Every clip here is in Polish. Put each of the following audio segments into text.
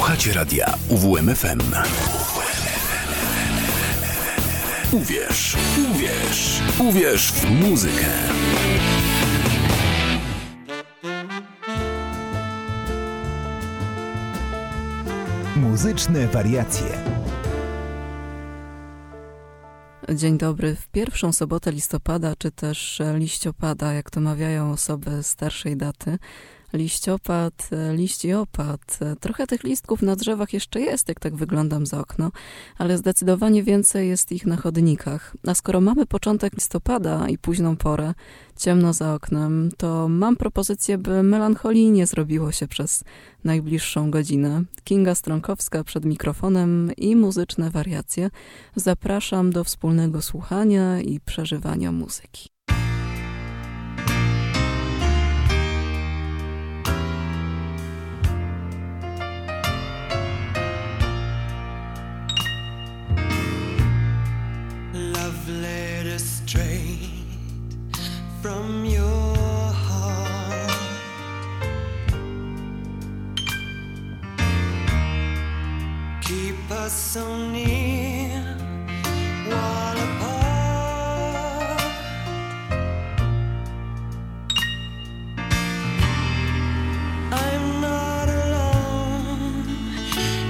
Słuchacie radia UWMFM. Uwierz, uwierz, uwierz w muzykę. Muzyczne wariacje. Dzień dobry. W pierwszą sobotę listopada, czy też liściopada, jak to mawiają osoby starszej daty, liściopad, e, liściopad. E, trochę tych listków na drzewach jeszcze jest, jak tak wyglądam za okno, ale zdecydowanie więcej jest ich na chodnikach. A skoro mamy początek listopada i późną porę, ciemno za oknem, to mam propozycję, by melancholii nie zrobiło się przez najbliższą godzinę. Kinga Stronkowska przed mikrofonem i muzyczne wariacje. Zapraszam do wspólnego słuchania i przeżywania muzyki. So near while apart. I'm not alone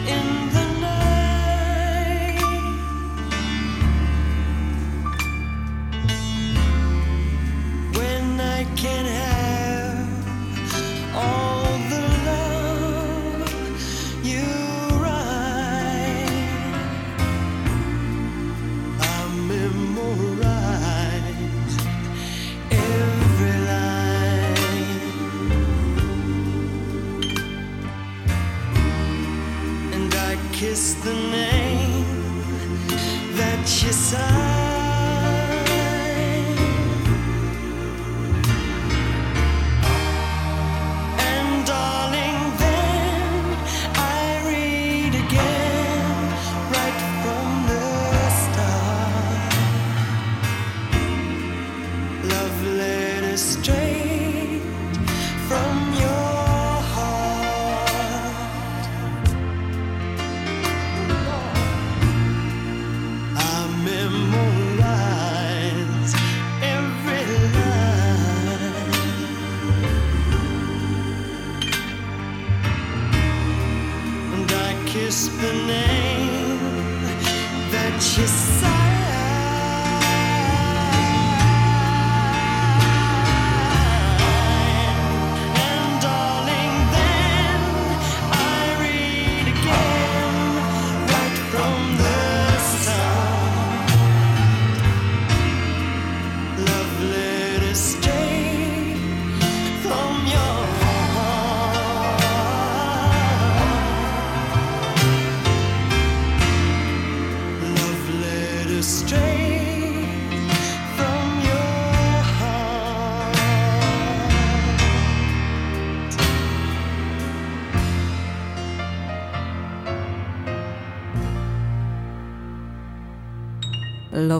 in the night. When I can the name that you sign.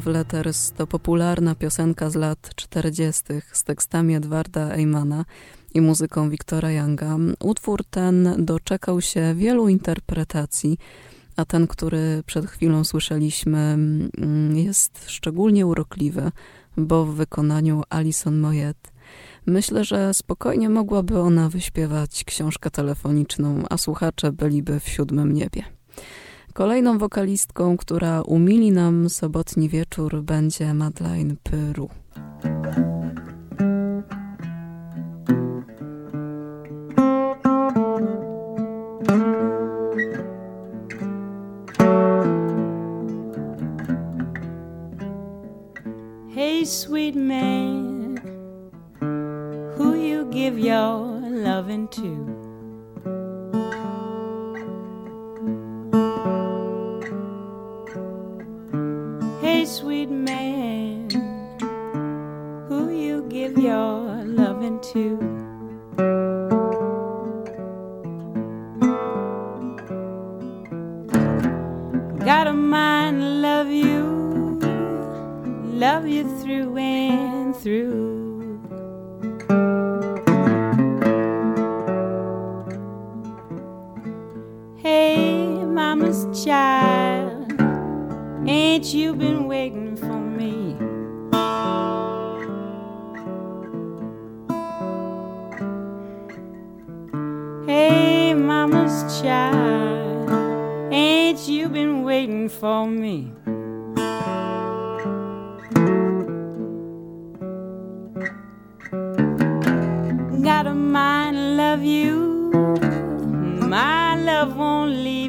Love Letters to popularna piosenka z lat 40. z tekstami Edwarda Eymana i muzyką Wiktora Younga. Utwór ten doczekał się wielu interpretacji, a ten, który przed chwilą słyszeliśmy, mm, jest szczególnie urokliwy, bo w wykonaniu Alison Moyet. Myślę, że spokojnie mogłaby ona wyśpiewać książkę telefoniczną, a słuchacze byliby w siódmym niebie. Kolejną wokalistką, która umili nam sobotni wieczór, będzie Madeleine Pyru. Hey, sweet man, who you give your loving to? Your loving too. Got a mind to love you, love you through and through. Hey, mama's child, ain't you been waiting waiting for me? Got a mind to love you, my love won't leave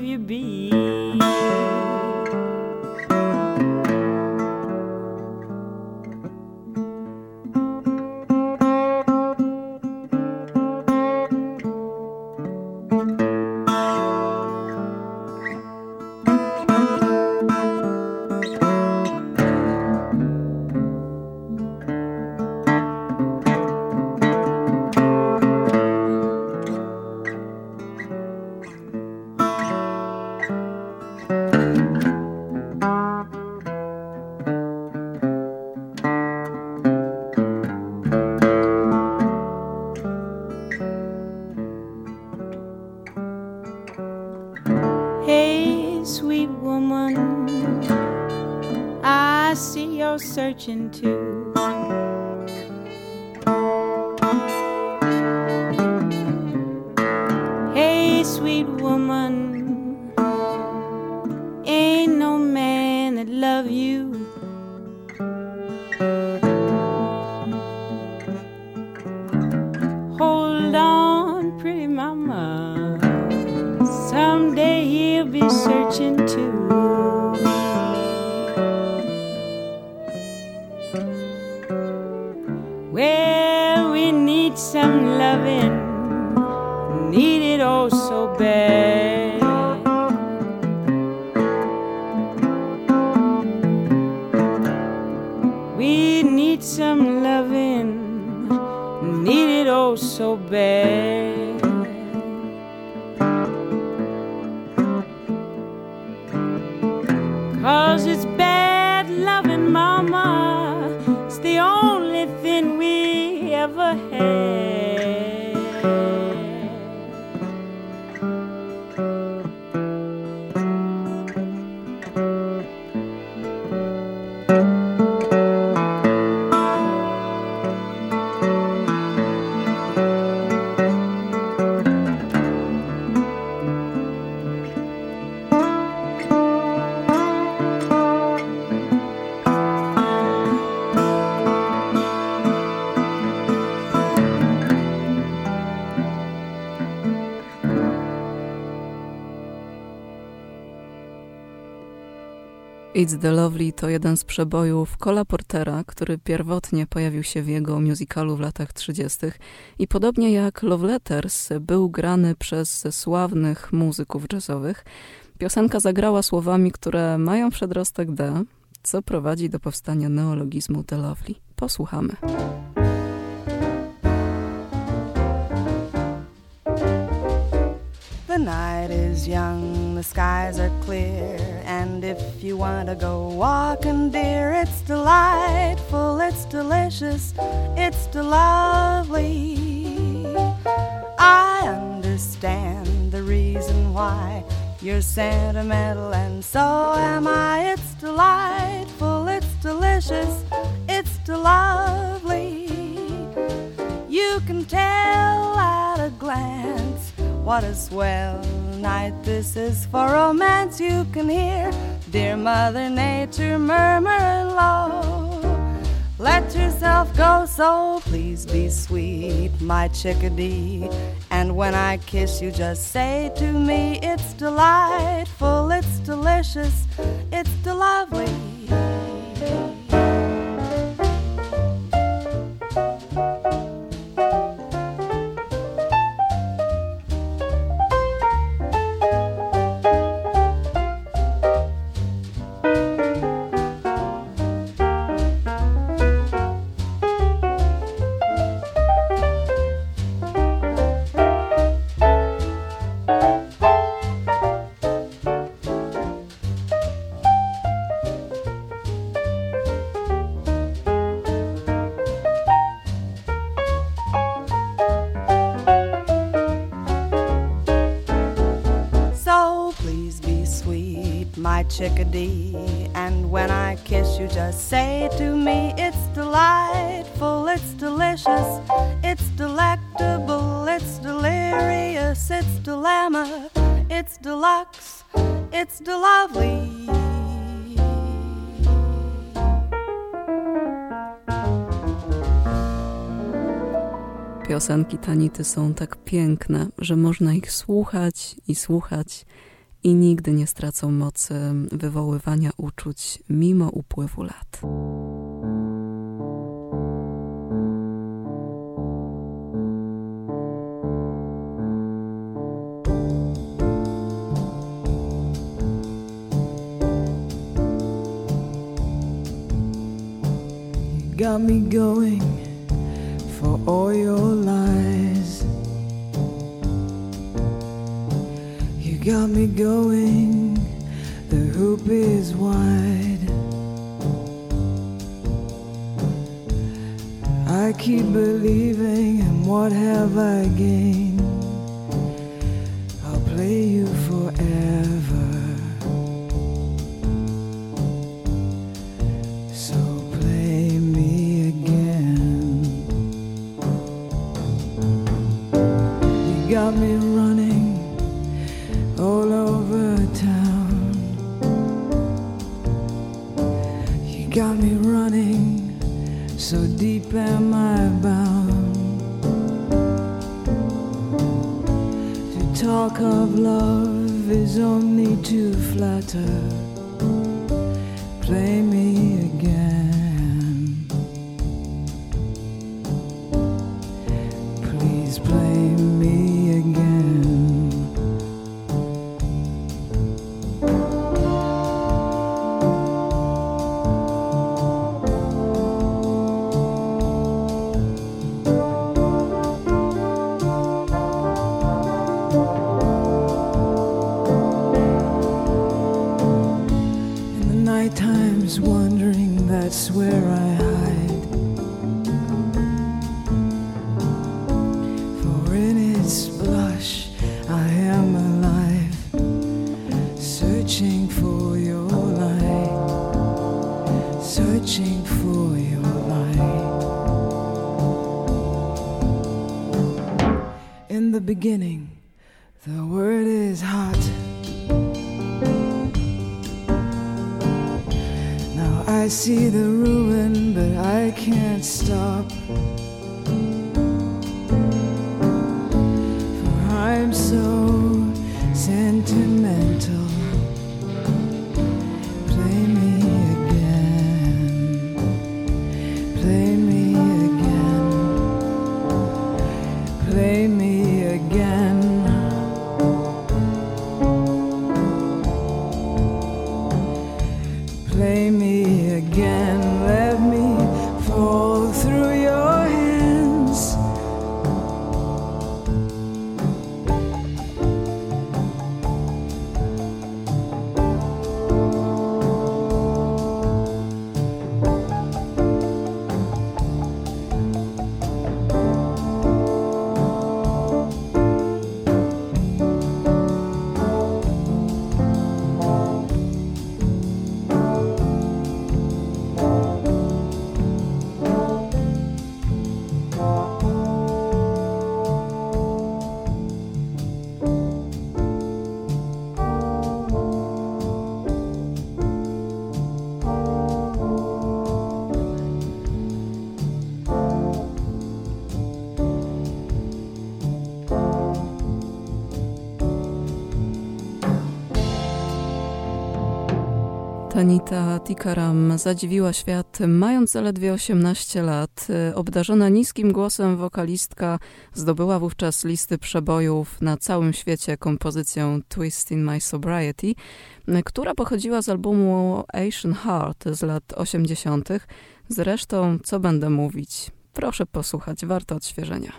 It's the Lovely to jeden z przebojów Cola Portera, który pierwotnie pojawił się w jego musicalu w latach 30. i podobnie jak Love Letters był grany przez sławnych muzyków jazzowych. Piosenka zagrała słowami, które mają przedrostek D, co prowadzi do powstania neologizmu The Lovely. Posłuchamy. The night is young, the skies are clear, and if you want to go walking, dear, it's delightful, it's delicious, it's lovely. I understand the reason why you're sentimental, and so am I. It's delightful, it's delicious, it's lovely. You can tell at a glance what a swell night. This is for romance you can hear. Dear Mother Nature murmur low. Let yourself go, so please be sweet, my chickadee. And when I kiss you, just say to me, it's delightful, it's delicious, it's de-lovely. Chickadee. And when I kiss you, just say to me, it's delightful, it's delicious, it's delectable, it's delirious, it's dilemma, it's deluxe, it's delovely. Piosenki Tanity są tak piękne, że można ich słuchać i słuchać i nigdy nie stracą mocy wywoływania uczuć mimo upływu lat. got me going for all your lies. Got me going, the hoop is wide. I keep believing, and what have I gained? I'll play you forever. So play me again. You got me running of love is only to flatter. Tanita Tikaram zadziwiła świat mając zaledwie 18 lat. Obdarzona niskim głosem wokalistka zdobyła wówczas listy przebojów na całym świecie kompozycją Twist in My Sobriety, która pochodziła z albumu Asian Heart z lat 80. Zresztą, co będę mówić? Proszę posłuchać, warto odświeżenia.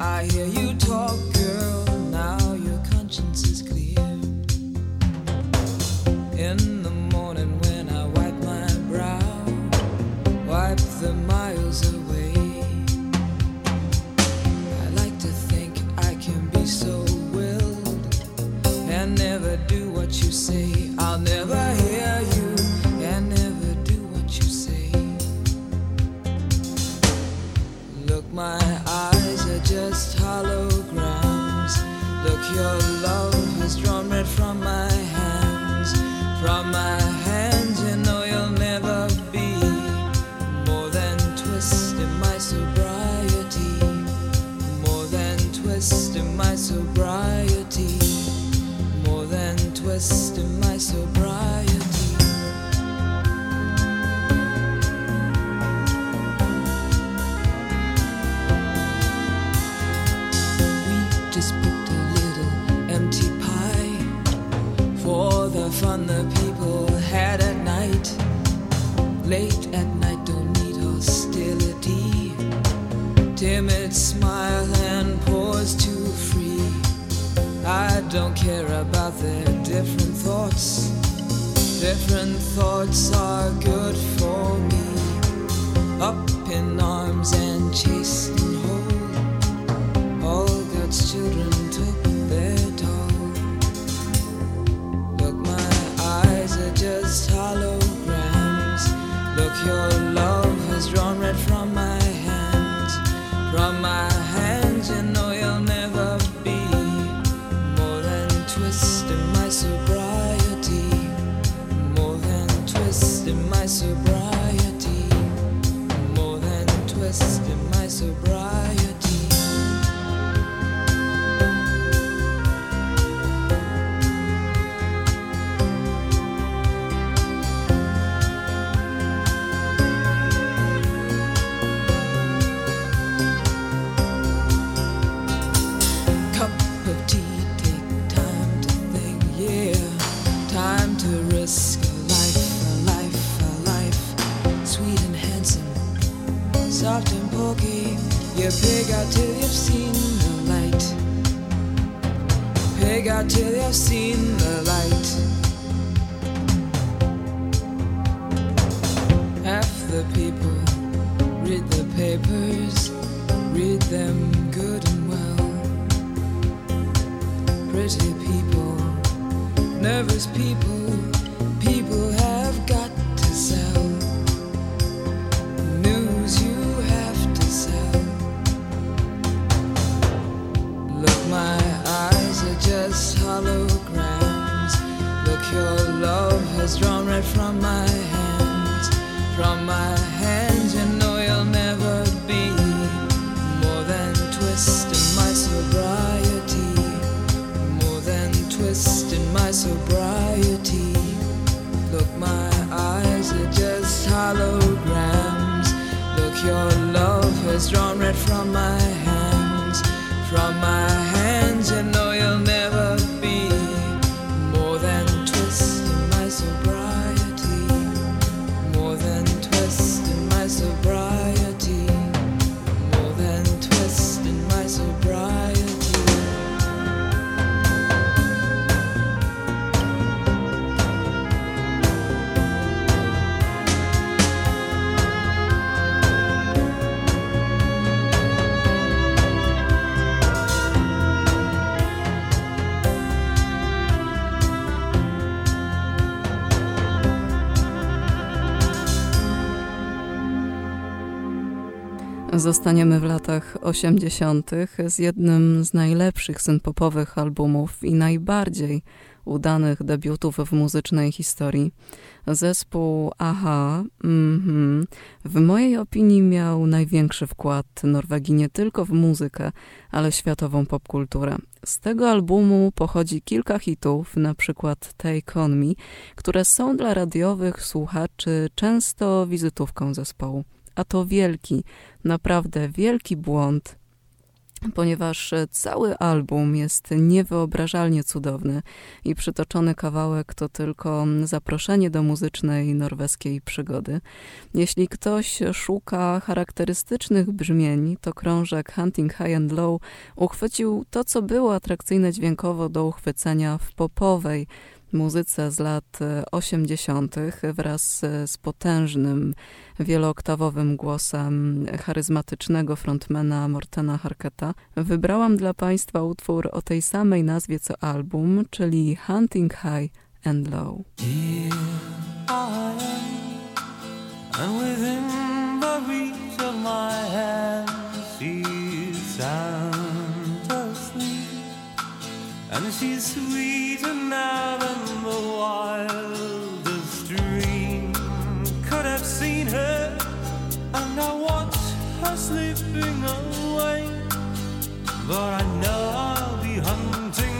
I hear you talk, girl. Now your conscience is clear. In the morning when I wipe my brow, wipe the miles away. I like to think I can be so willed and never do what you say. I'll never. Your love has drawn red from my hands. From my fun the people had at night. Late at night, don't need hostility. Timid smile and pause too free. I don't care about their different thoughts. Different thoughts are good for me. Up in arms and chased Zostaniemy w latach 80. z jednym z najlepszych synpopowych albumów i najbardziej udanych debiutów w muzycznej historii. Zespół Aha, mhm, w mojej opinii miał największy wkład Norwegii nie tylko w muzykę, ale światową popkulturę. Z tego albumu pochodzi kilka hitów, na przykład Take On Me, które są dla radiowych słuchaczy często wizytówką zespołu. A to wielki, naprawdę wielki błąd, ponieważ cały album jest niewyobrażalnie cudowny i przytoczony kawałek to tylko zaproszenie do muzycznej norweskiej przygody. Jeśli ktoś szuka charakterystycznych brzmień, to krążek Hunting High and Low uchwycił to, co było atrakcyjne dźwiękowo do uchwycenia w popowej muzyce z lat 80. wraz z potężnym, wielooktawowym głosem charyzmatycznego frontmana Mortena Harketa, wybrałam dla Państwa utwór o tej samej nazwie co album, czyli Hunting High, and Low. And she's sweeter now than the wildest dream could have seen her. And I watch her slipping away, but I know I'll be hunting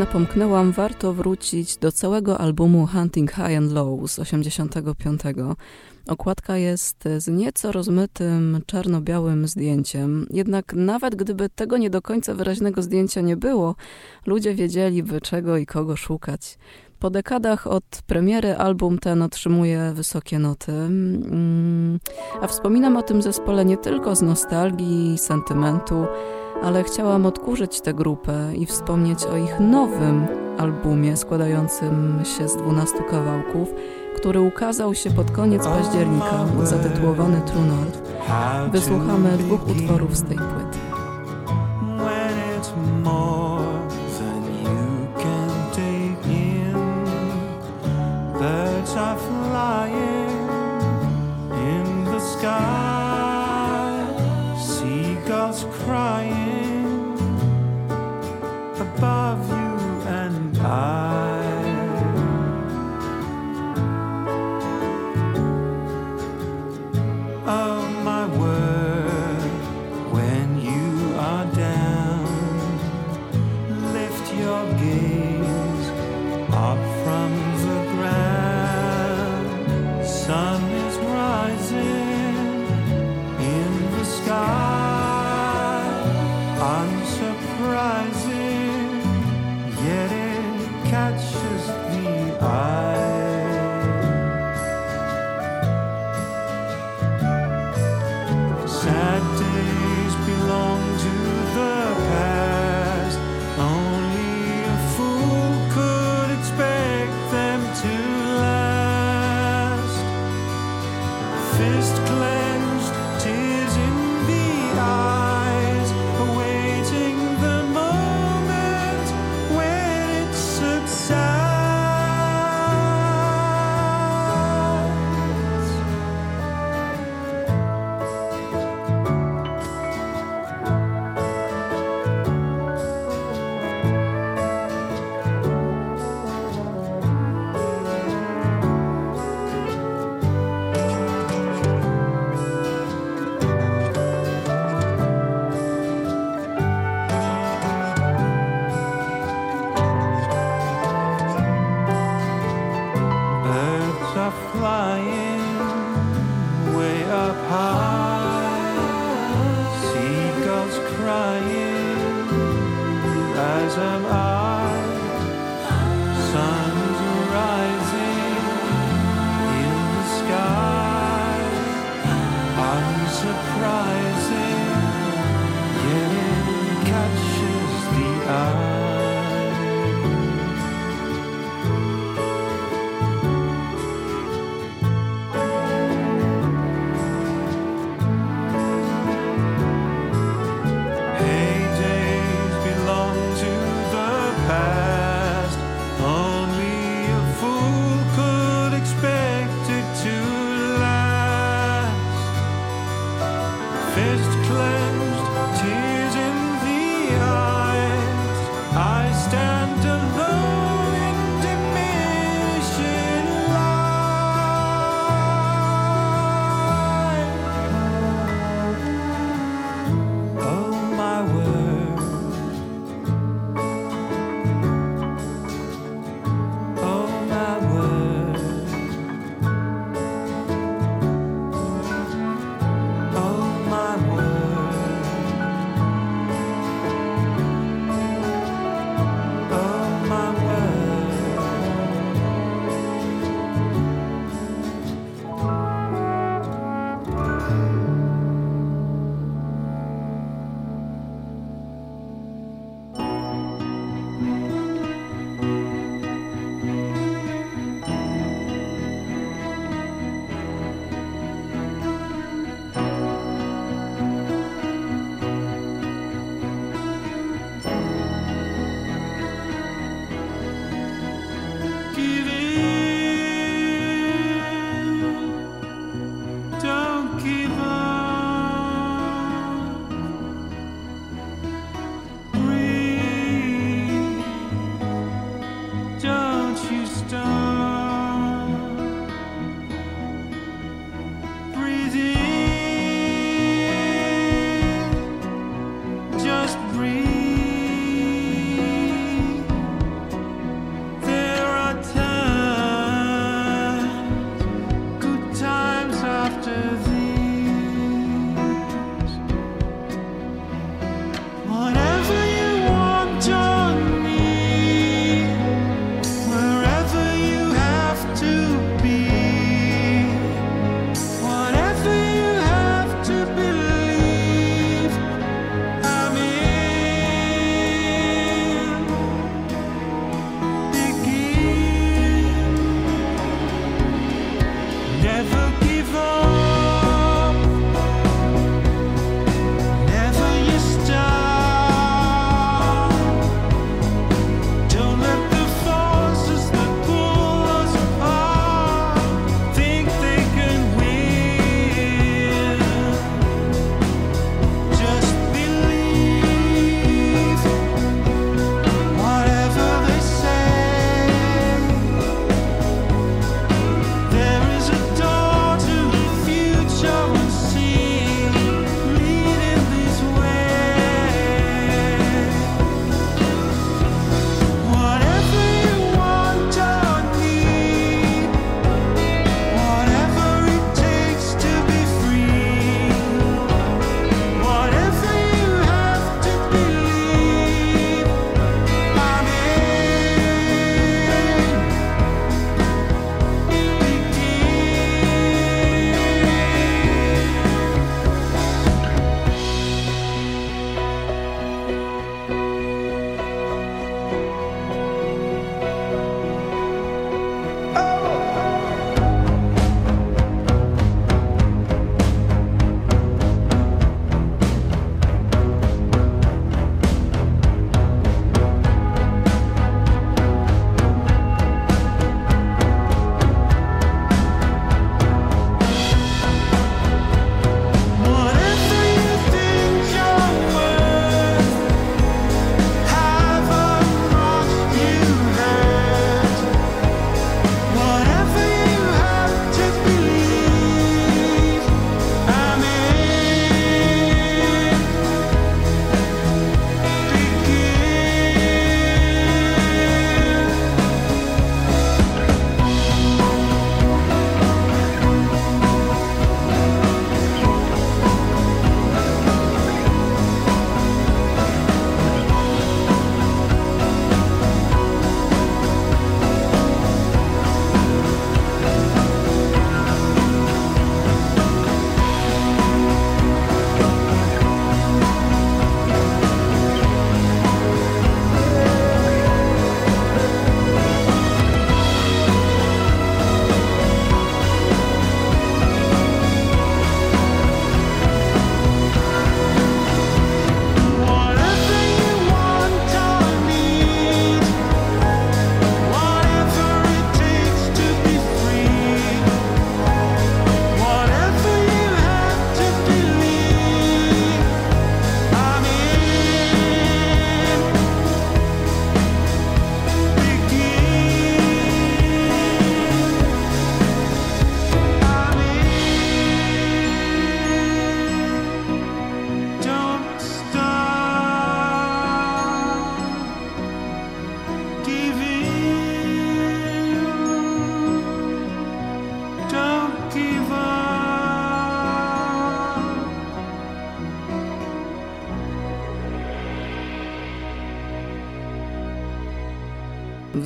napomknęłam, warto wrócić do całego albumu Hunting High and Low z 85. Okładka jest z nieco rozmytym czarno-białym zdjęciem, jednak nawet gdyby tego nie do końca wyraźnego zdjęcia nie było, ludzie wiedzieliby czego i kogo szukać. Po dekadach od premiery album ten otrzymuje wysokie noty, Mm, a wspominam o tym zespole nie tylko z nostalgii sentymentu, ale chciałam odkurzyć tę grupę i wspomnieć o ich nowym albumie składającym się z 12 kawałków, który ukazał się pod koniec października, zatytułowany True North. Wysłuchamy dwóch utworów z tej płyty. Flying way up high. Seagulls crying, as am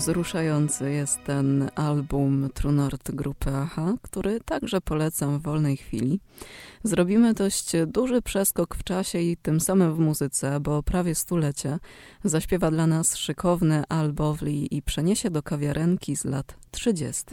Wzruszający jest ten album True North grupy AHA, który także polecam w wolnej chwili. Zrobimy dość duży przeskok w czasie i tym samym w muzyce, bo prawie stulecie zaśpiewa dla nas szykowny Al Bowley i przeniesie do kawiarenki z lat 30.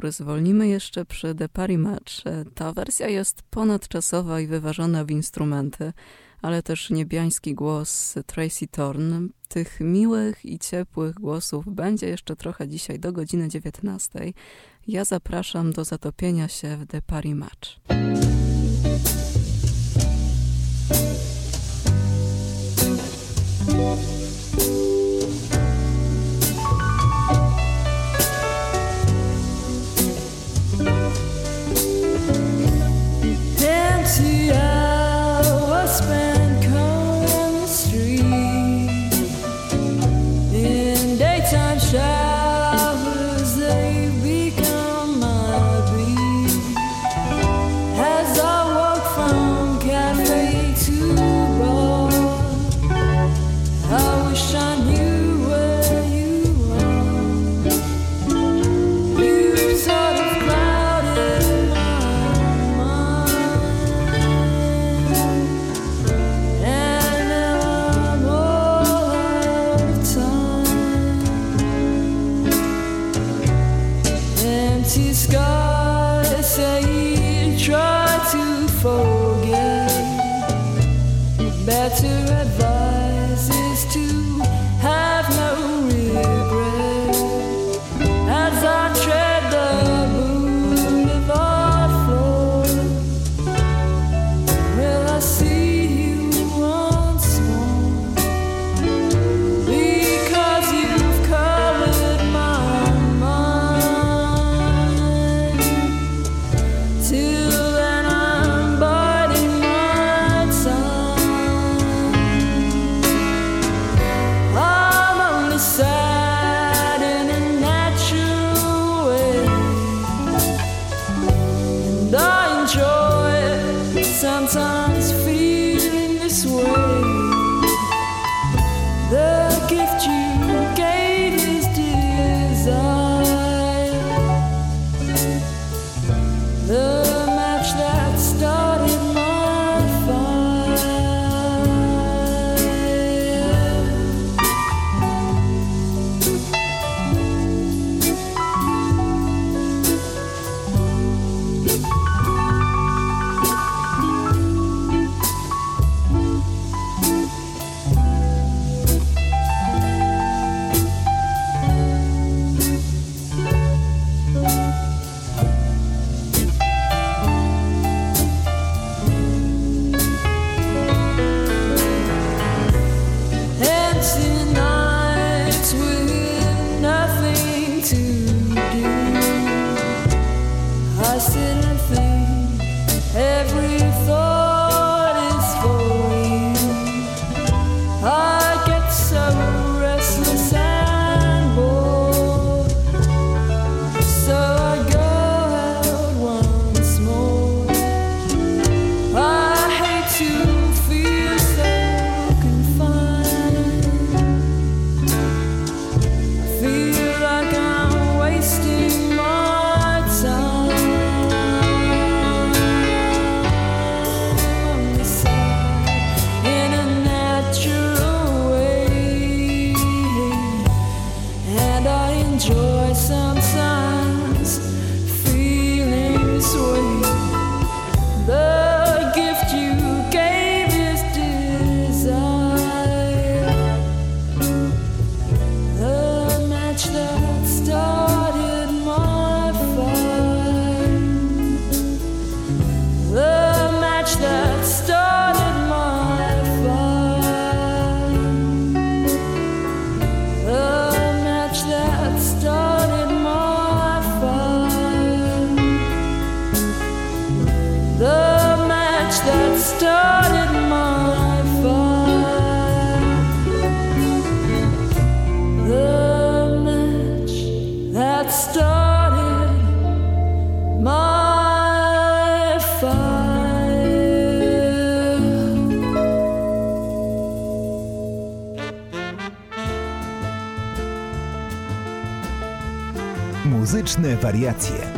Wieczór zwolnimy jeszcze przy The Party Match. Ta wersja jest ponadczasowa i wyważona w instrumenty, ale też niebiański głos Tracy Thorn. Tych miłych i ciepłych głosów będzie jeszcze trochę dzisiaj do godziny 19. Ja zapraszam do zatopienia się w The Party Match. better advice. Wariacje.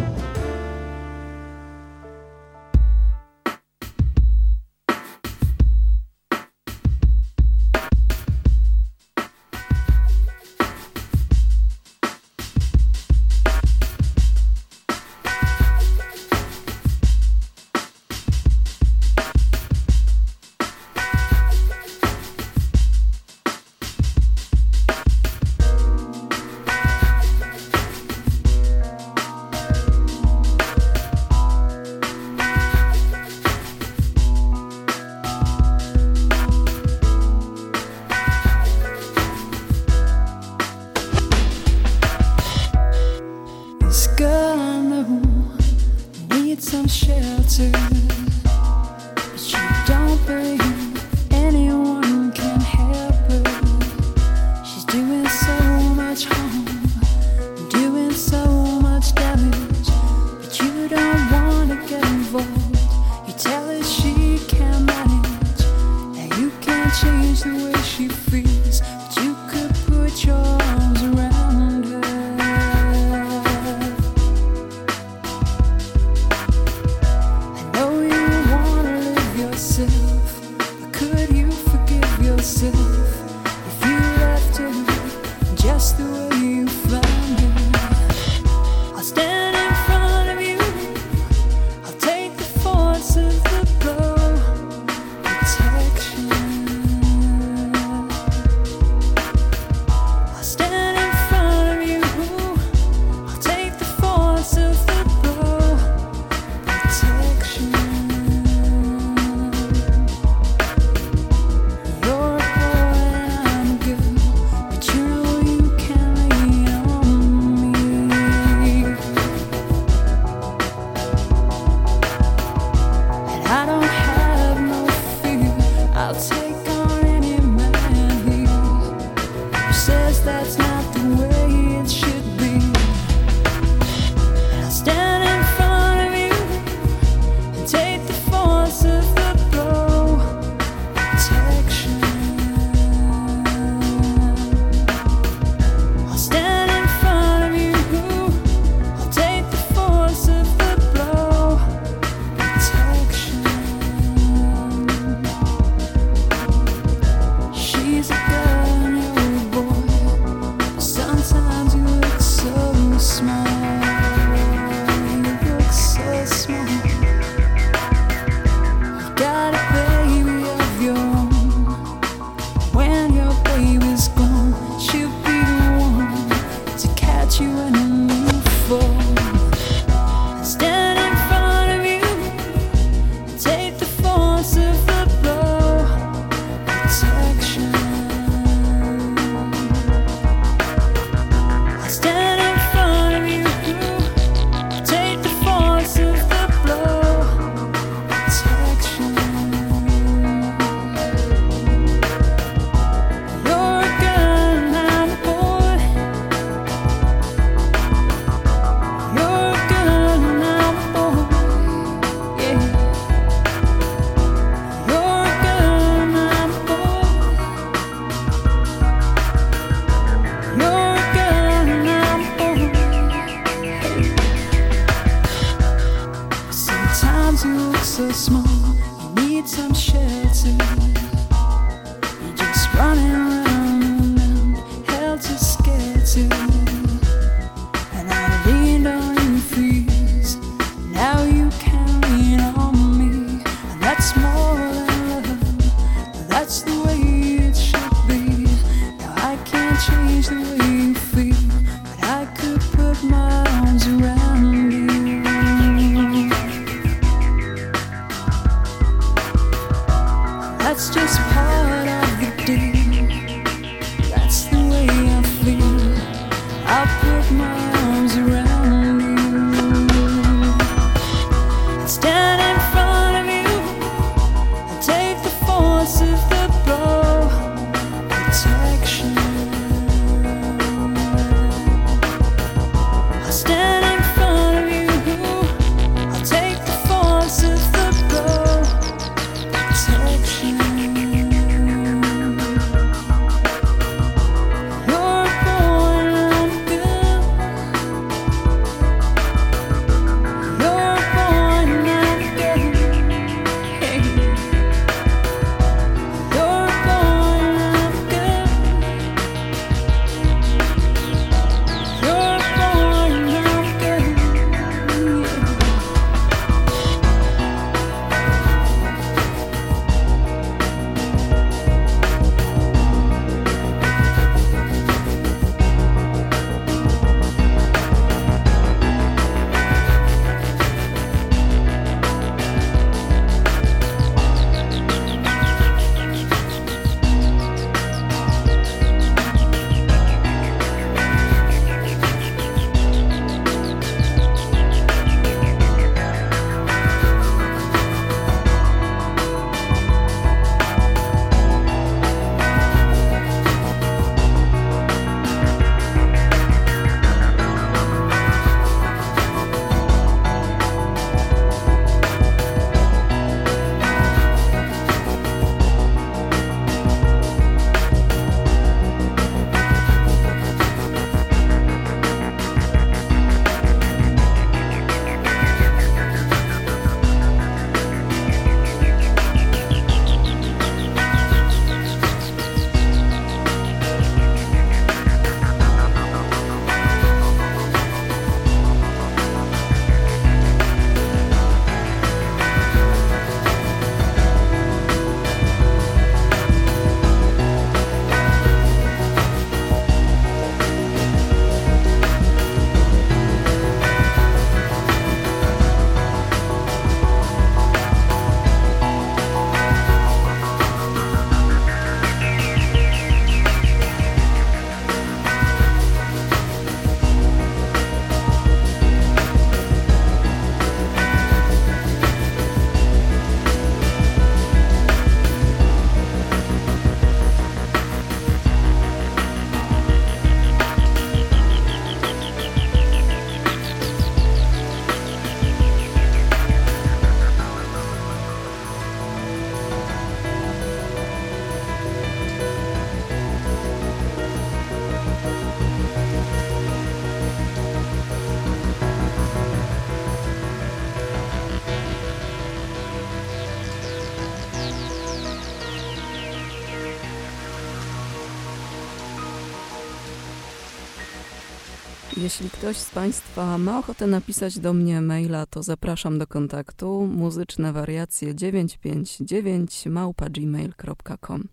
Jeśli ktoś z Państwa ma ochotę napisać do mnie maila, to zapraszam do kontaktu muzyczne wariacje 959 małpa gmail.com.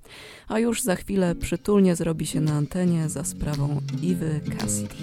A już za chwilę przytulnie zrobi się na antenie za sprawą Iwy Cassidy.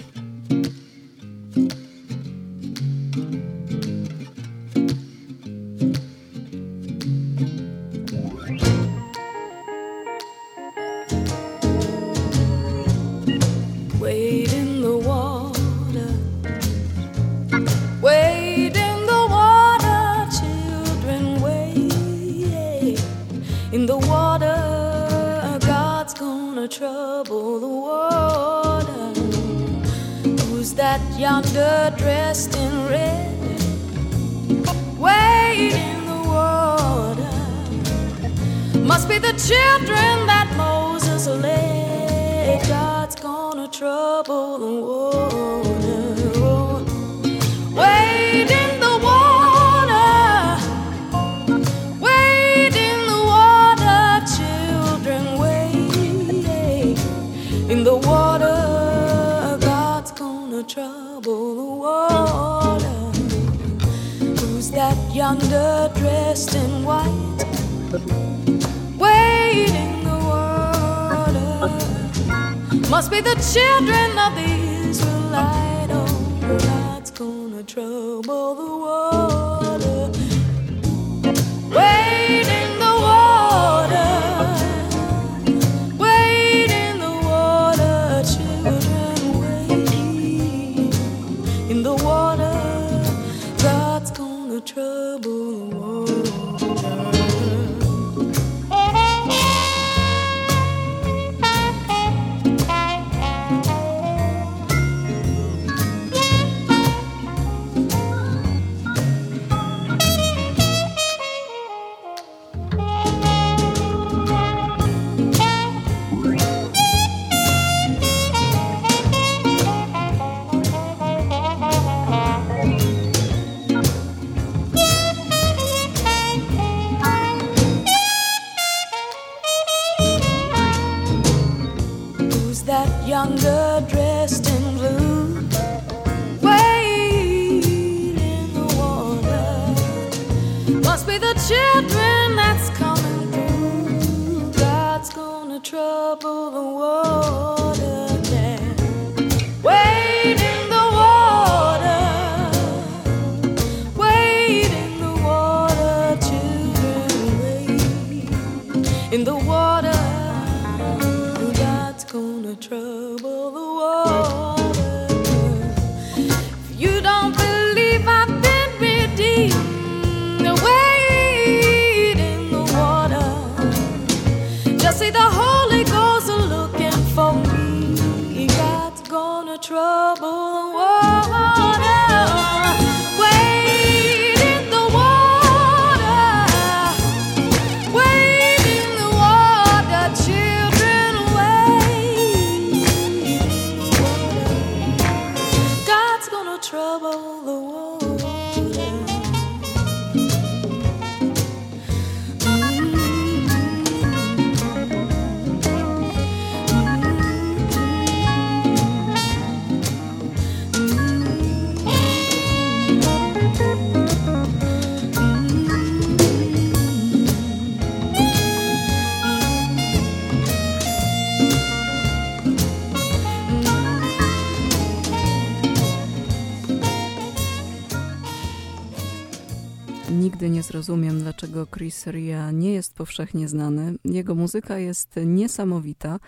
Chris Ria nie jest powszechnie znany. Jego muzyka jest niesamowita,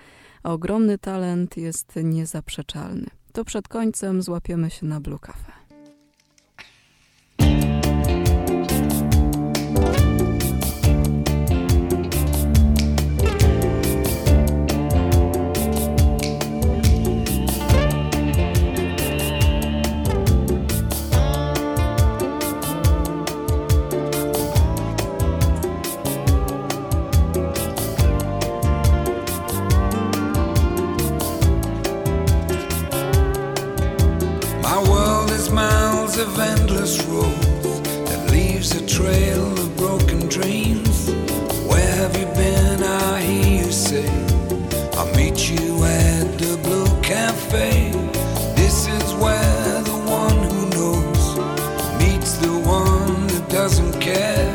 a ogromny talent jest niezaprzeczalny. To przed końcem złapiemy się na Blue Cafe. a trail of broken dreams. Where have you been? I hear you say, I'll meet you at the Blue Cafe. This is where the one who knows meets the one that doesn't care.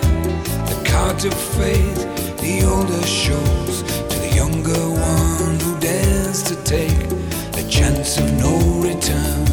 The cards of fate, the older shows to the younger one who dares to take the chance of no return.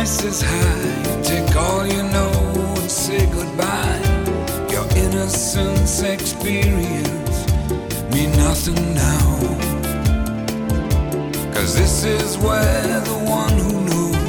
The price is high. Take all you know and say goodbye. Your innocence experience mean nothing now. Cause this is where the one who knows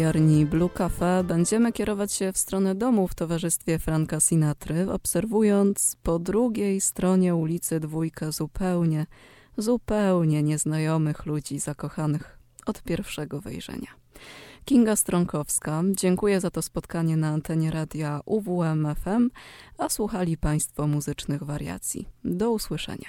kawiarni Blue Cafe będziemy kierować się w stronę domu w towarzystwie Franka Sinatry, obserwując po drugiej stronie ulicy dwójkę zupełnie, zupełnie nieznajomych ludzi zakochanych od pierwszego wejrzenia. Kinga Stronkowska, dziękuję za to spotkanie na antenie radia UWM FM, a słuchali Państwo muzycznych wariacji. Do usłyszenia.